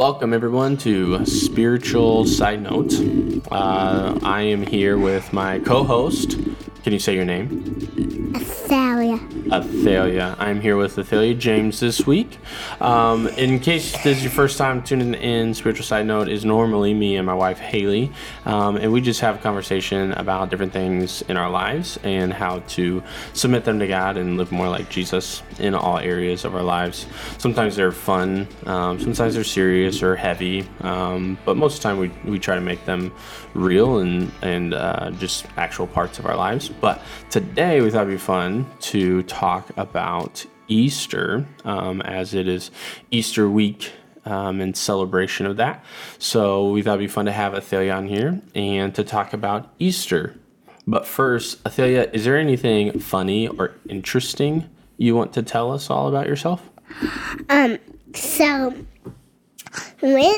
Welcome, everyone, to Spiritual Side Note. Uh, I am here with my co host. Can you say your name? Athalia. I'm here with Athalia James this week. Um, in case this is your first time tuning in, Spiritual Side Note is normally me and my wife Haley, um, and we just have a conversation about different things in our lives and how to submit them to God and live more like Jesus in all areas of our lives. Sometimes they're fun, um, sometimes they're serious or heavy, um, but most of the time we, we try to make them real and, and uh, just actual parts of our lives. But today we thought it'd be fun to talk about Easter, um, as it is Easter week um, in celebration of that. So we thought it'd be fun to have Athalia on here and to talk about Easter. But first, Athalia, is there anything funny or interesting you want to tell us all about yourself? Um, so when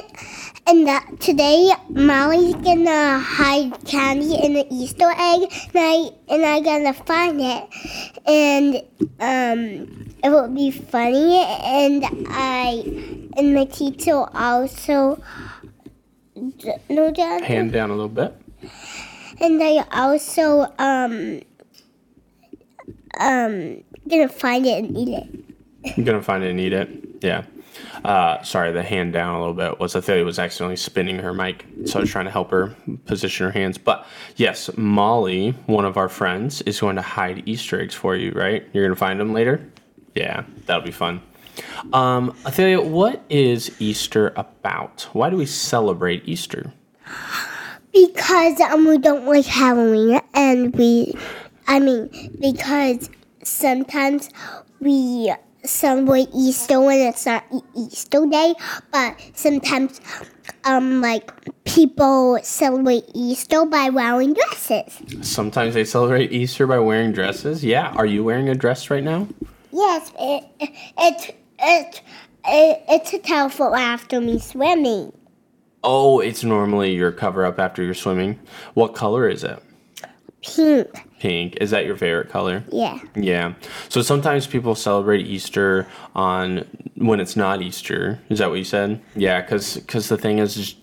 and that today Molly's gonna hide candy in the Easter egg, and I and I gonna find it, and um, it will be funny, and I and my teacher will also no dad, Hand down a little bit. and I also um um gonna find it and eat it. You're gonna find it and eat it. Yeah. Uh, sorry, the hand down a little bit was Athalia was accidentally spinning her mic, so I was trying to help her position her hands. But yes, Molly, one of our friends, is going to hide Easter eggs for you. Right? You're gonna find them later. Yeah, that'll be fun. Um, Athalia, what is Easter about? Why do we celebrate Easter? Because um we don't like Halloween and we I mean because sometimes we celebrate Easter when it's not Easter day, but sometimes um like people celebrate Easter by wearing dresses. Sometimes they celebrate Easter by wearing dresses. Yeah, are you wearing a dress right now? Yes, it it it, it it's a towel for after me swimming. Oh, it's normally your cover up after you're swimming. What color is it? Pink. Pink. Is that your favorite color? Yeah. Yeah. So sometimes people celebrate Easter on when it's not Easter. Is that what you said? Yeah, because because the thing is, is,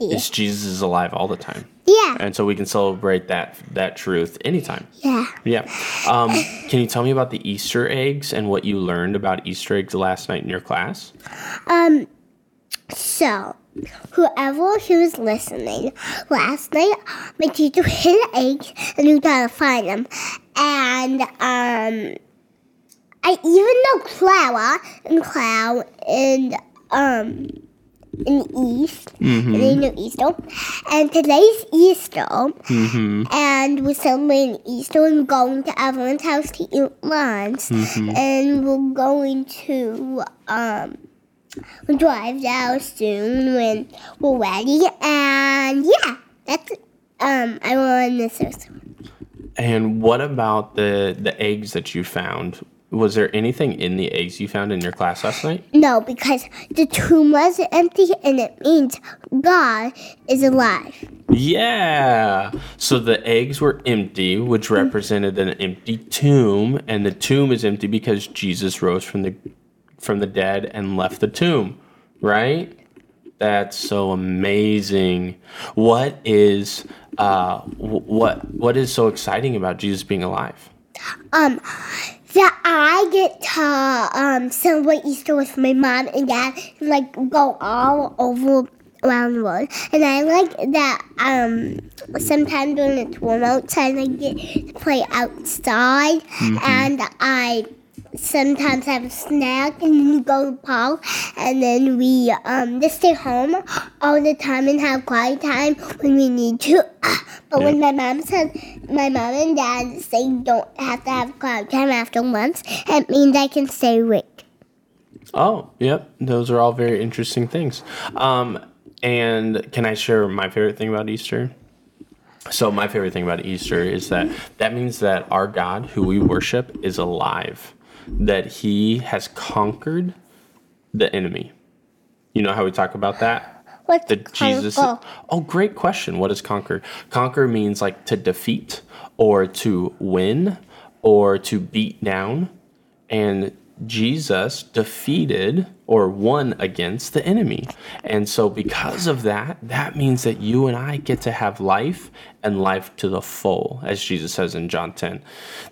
is Jesus is alive all the time, Yeah. and so we can celebrate that that truth anytime. Yeah. Yeah. Um, can you tell me about the Easter eggs and what you learned about Easter eggs last night in your class? Um, so, whoever who was listening, last night my teacher hid eggs and we gotta find them. And, um, I even know Clara and Cloud and, um, in the East, and they know Easter. And today's Easter, and we're celebrating Easter and going to everyone's house to eat lunch. And we're going to, um, We'll drive out soon when we're ready. And yeah, that's um I want this also. And what about the the eggs that you found? Was there anything in the eggs you found in your class last night? No, because the tomb was empty and it means God is alive. Yeah. So the eggs were empty, which represented an empty tomb, and the tomb is empty because Jesus rose from the from the dead and left the tomb, right? That's so amazing. What is uh what what is so exciting about Jesus being alive? Um that I get to um celebrate Easter with my mom and dad and like go all over around the world. And I like that um sometimes when it's warm outside I get to play outside and I sometimes have a snack and then we go to park and then we um just stay home all the time and have quiet time when we need to. But when my mom said my mom and dad say don't have to have quiet time after lunch, it means I can stay awake. Oh, yep. Those are all very interesting things. Um, and can I share my favorite thing about Easter? So my favorite thing about Easter is that that means that our God, who we worship, is alive. That He has conquered the enemy. You know how we talk about that? What's that Jesus. Oh, great question. What is conquer? Conquer means like to defeat or to win or to beat down. And Jesus defeated or one against the enemy. And so, because of that, that means that you and I get to have life and life to the full, as Jesus says in John 10,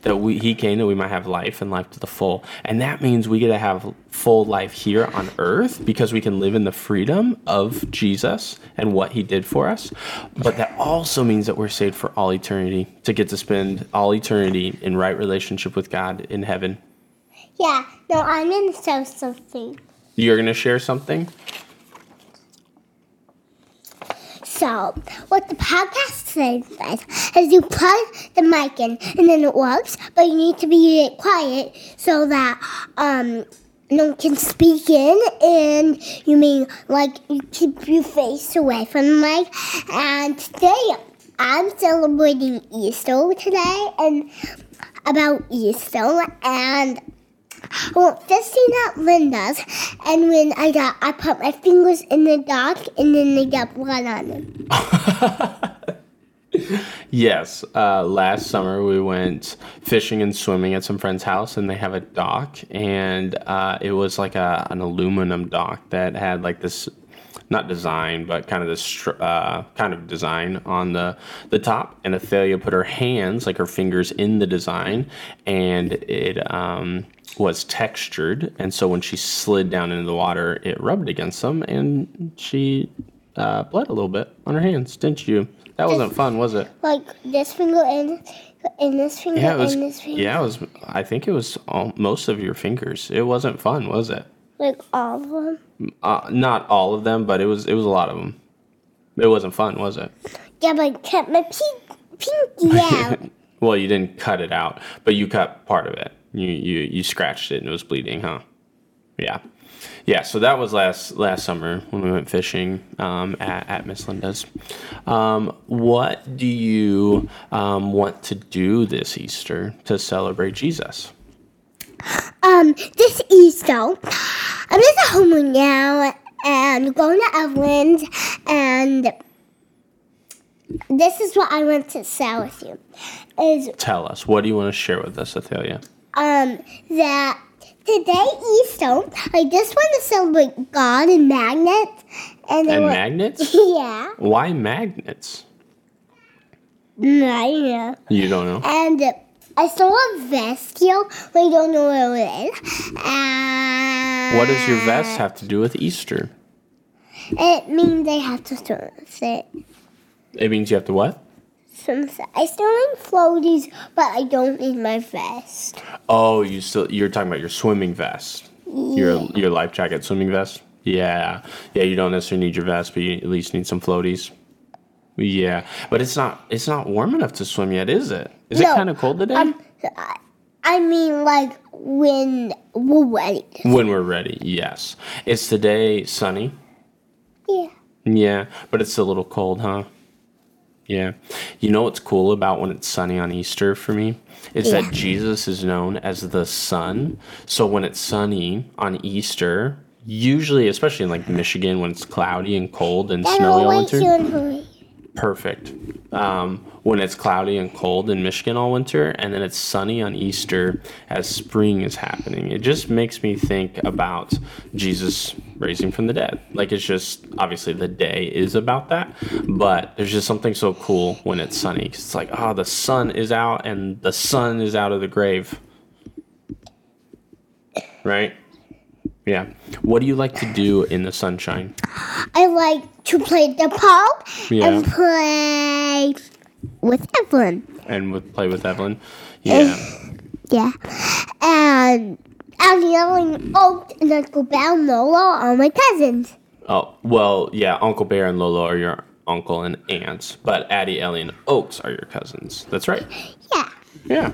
that we, He came that we might have life and life to the full. And that means we get to have full life here on earth because we can live in the freedom of Jesus and what He did for us. But that also means that we're saved for all eternity, to get to spend all eternity in right relationship with God in heaven. Yeah, no, I'm gonna show something. You're going to share something? So, what the podcast says is you plug the mic in and then it works, but you need to be quiet so that um no one can speak in and you mean like you keep your face away from the mic. And today I'm celebrating Easter today and about Easter and well, this thing at Linda's, and when I got, I put my fingers in the dock, and then they got blood on them. Yes. Uh, last summer we went fishing and swimming at some friend's house, and they have a dock, and uh, it was like a, an aluminum dock that had like this. Not design, but kind of this uh, kind of design on the the top. And Athalia put her hands, like her fingers, in the design, and it um, was textured. And so when she slid down into the water, it rubbed against them, and she uh, bled a little bit on her hands, didn't you? That wasn't fun, was it? Like this finger and and this finger Yeah, was. and this finger. Yeah, it was. I think it was all, most of your fingers. It wasn't fun, was it? Like all of them. Uh, not all of them, but it was. It was a lot of them. It wasn't fun, was it? Yeah, but I kept my pink, pinky out. Well, you didn't cut it out, but you cut part of it. You you you scratched it and it was bleeding, huh? Yeah, yeah. So that was last last summer when we went fishing um, at at Miss Linda's. Um, what do you um, want to do this Easter to celebrate Jesus? um, this Easter, I'm just at home now and going to Evelyn's, and this is what I want to share with you. Is Tell us. What do you want to share with us, Athalia? Um that today Easter, I just want to celebrate God and magnets, and, And were- magnets? yeah, Why magnets? yeah, You don't know. and. I saw a vest here, but I don't know where it is. And What does your vest have to do with Easter? It means I have to sunset. It means you have to what? I still need floaties, but I don't need my vest. Oh, you still you're talking about your swimming vest. Your your life jacket swimming vest? Yeah. Yeah, you don't necessarily need your vest, but you at least need some floaties. Yeah. But it's not it's not warm enough to swim yet, is it? Is it kind of cold today? Um, I, I mean, like when we're ready. when we're ready, yes. Is today sunny? Yeah. Yeah, but it's a little cold, huh? Yeah. You know what's cool about when it's sunny on Easter for me? Is Yeah. that Jesus is known as the sun. So when it's sunny on Easter, usually, especially in like Michigan when it's cloudy and cold and Then snowy all winter, you and hurry. Perfect. Um, when it's cloudy and cold in Michigan all winter, and then it's sunny on Easter as spring is happening, it just makes me think about Jesus raising from the dead. Like it's just obviously the day is about that, but there's just something so cool when it's sunny. it's like, oh, the sun is out and the sun is out of the grave. Right? Yeah. What do you like to do in the sunshine? I like to play the pop Yeah. and play with Evelyn. And with play with Evelyn? Eh, yeah. Yeah. And Abby Ellen Oak oh, and Uncle Bear and Lola are my cousins. Oh, well, yeah, Uncle Bear and Lolo are your uncle and aunts, but Addie, Ellie, and Oaks are your cousins. That's right. Yeah. Yeah.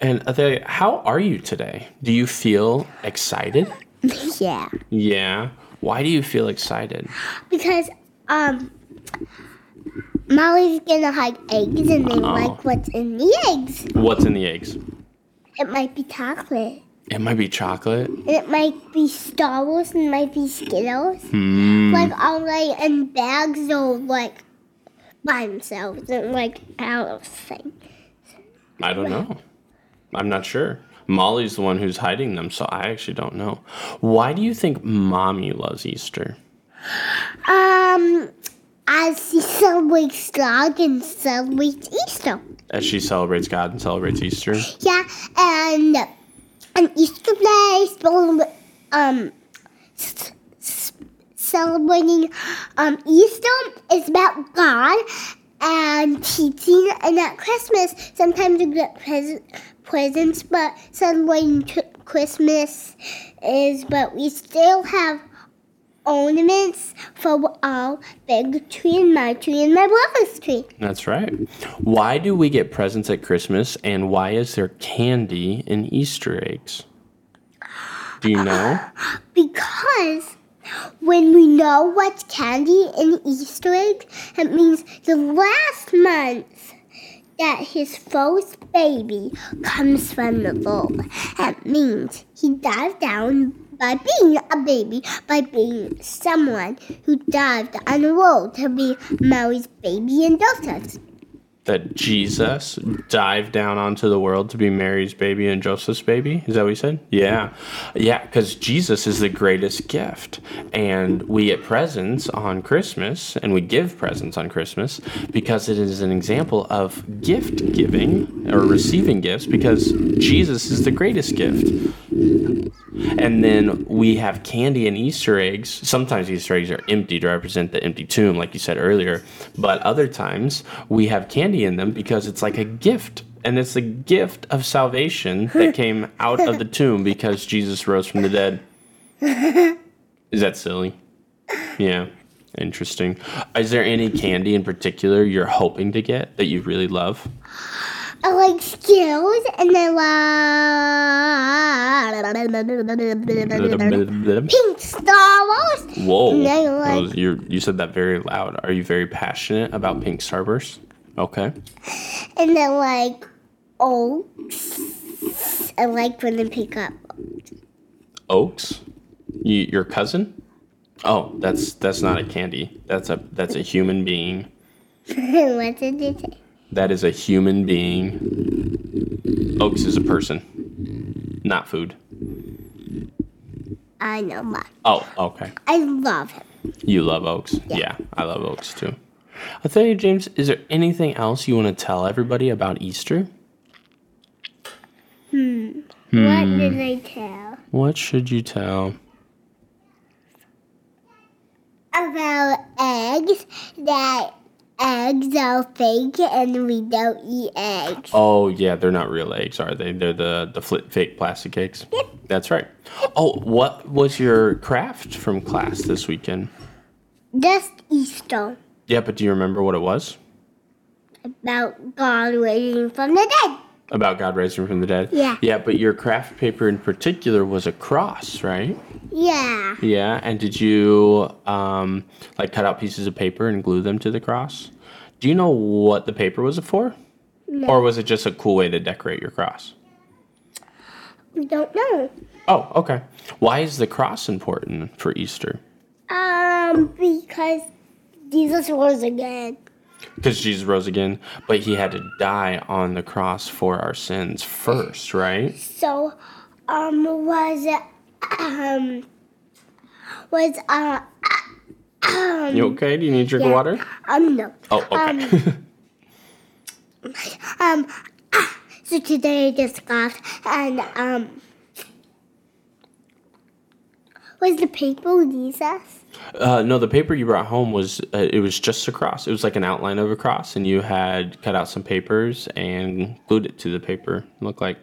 And Athalia, how are you today? Do you feel excited? Yeah. Yeah. Why do you feel excited? Because um Molly's gonna hide eggs and they Oh. like what's in the eggs. What's in the eggs? It might be chocolate. It might be chocolate. And it might be Starburst and it might be Skittles. Hmm. Like all like in bags or like by themselves and like out of thing. I don't know. I'm not sure. Molly's the one who's hiding them, so I actually don't know. Why do you think mommy loves Easter? Um, as he celebrates God and celebrates Easter. As she celebrates God and celebrates Easter? Yeah, and on Easter Day, um, celebrating um Easter is about God and teaching, and at Christmas sometimes we get pres- presents, but celebrating Christmas is, but we still have ornaments for our big tree and my tree and my brother's tree. That's right. Why do we get presents at Christmas and why is there candy in Easter eggs? Do you know? Because when we know what's candy in Easter egg, it means the last month that his first baby comes from the world. It means he died down by being a baby, by being someone who dived on the world to be Mary's baby and Joseph's. That Jesus dived down onto the world to be Mary's baby and Joseph's baby? Is that what you said? Yeah. Yeah, because Jesus is the greatest gift. And we get presents on Christmas and we give presents on Christmas because it is an example of gift giving or receiving gifts because Jesus is the greatest gift. And then we have candy and Easter eggs. Sometimes Easter eggs are empty to represent the empty tomb, like you said earlier. But other times we have candy in them because it's like a gift. And it's the gift of salvation that came out of the tomb because Jesus rose from the dead. Is that silly? Yeah. Interesting. Is there any candy in particular you're hoping to get that you really love? I like Skittles and I like pink Starburst. Whoa. Like- you you said that very loud. Are you very passionate about pink starburst? Okay. And I like oaks. I like when they pick up. Oaks? You, your cousin? Oh, that's that's not a candy. That's a that's a human being. what did you say? That is a human being. Oaks is a person, not food. I know, but Oh, okay. I love him. You love oaks. Yeah, I love oaks too. Athalia, James, is there anything else you want to tell everybody about Easter? Hmm. What did I tell? What should you tell? About eggs. That eggs are fake and we don't eat eggs. Oh yeah, they're not real eggs, are they? They're the the flip fake plastic eggs. Yep. That's right. Oh, what was your craft from class this weekend? Just Easter. Yeah, but do you remember what it was? About God raising from the dead. About God raising from the dead. Yeah. Yeah, but your craft paper in particular was a cross, right? Yeah. Yeah. And did you um, like cut out pieces of paper and glue them to the cross? Do you know what the paper was for? No. Or was it just a cool way to decorate your cross? We don't know. Oh, okay. Why is the cross important for Easter? Um, because Jesus rose again. Because Jesus rose again, but he had to die on the cross for our sins first, right? So, um, was um, was uh, um, You okay? Do you need drink yeah. water? um, no. Oh, okay. Um, so today I just got and um, was the paper Jesus? uh, no, the paper you brought home was uh, it was just a cross. It was like an outline of a cross, and you had cut out some papers and glued it to the paper. It looked like,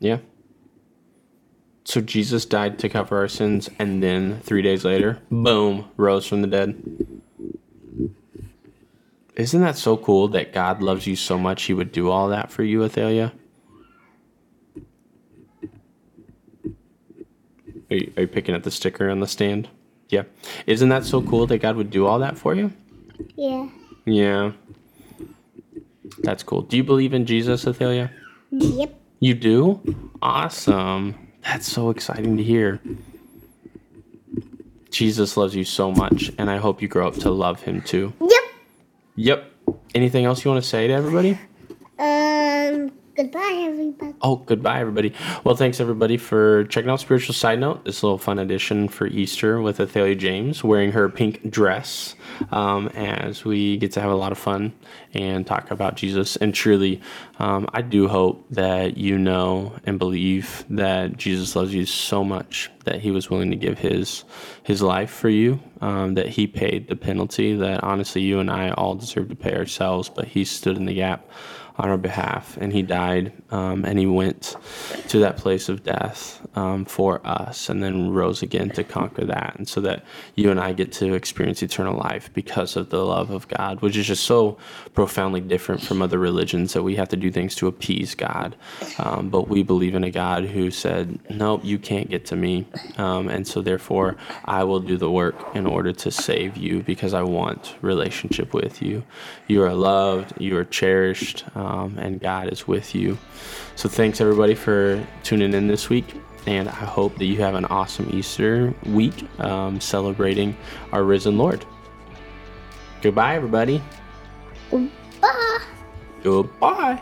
yeah. So Jesus died to cover our sins, and then three days later, boom, rose from the dead. Isn't that so cool that God loves you so much he would do all that for you, Athalia? Are you, are you picking up the sticker on the stand? Yeah. Isn't that so cool that God would do all that for you? Yeah. Yeah. That's cool. Do you believe in Jesus, Athalia? Yep. You do? Awesome. That's so exciting to hear. Jesus loves you so much, and I hope you grow up to love him too. Yep. Yep. Anything else you want to say to everybody? Um, Goodbye, everybody. Oh, goodbye, everybody. Well, thanks, everybody, for checking out Spiritual Side Note, this little fun edition for Easter with Athalia James wearing her pink dress um, as we get to have a lot of fun and talk about Jesus. And truly, um, I do hope that you know and believe that Jesus loves you so much that he was willing to give his his life for you, um, that he paid the penalty that honestly you and I all deserve to pay ourselves, but he stood in the gap on our behalf, and he died, um, and he went to that place of death um, for us, and then rose again to conquer that, and so that you and I get to experience eternal life because of the love of God, which is just so profoundly different from other religions that we have to do things to appease God, um, but we believe in a God who said, "Nope, you can't get to me," um, and so therefore I will do the work in order to save you because I want relationship with you. You are loved, you are cherished um, and God is with you. So thanks everybody for tuning in this week. And I hope that you have an awesome Easter week um, celebrating our risen Lord. Goodbye, everybody. Bye. Goodbye.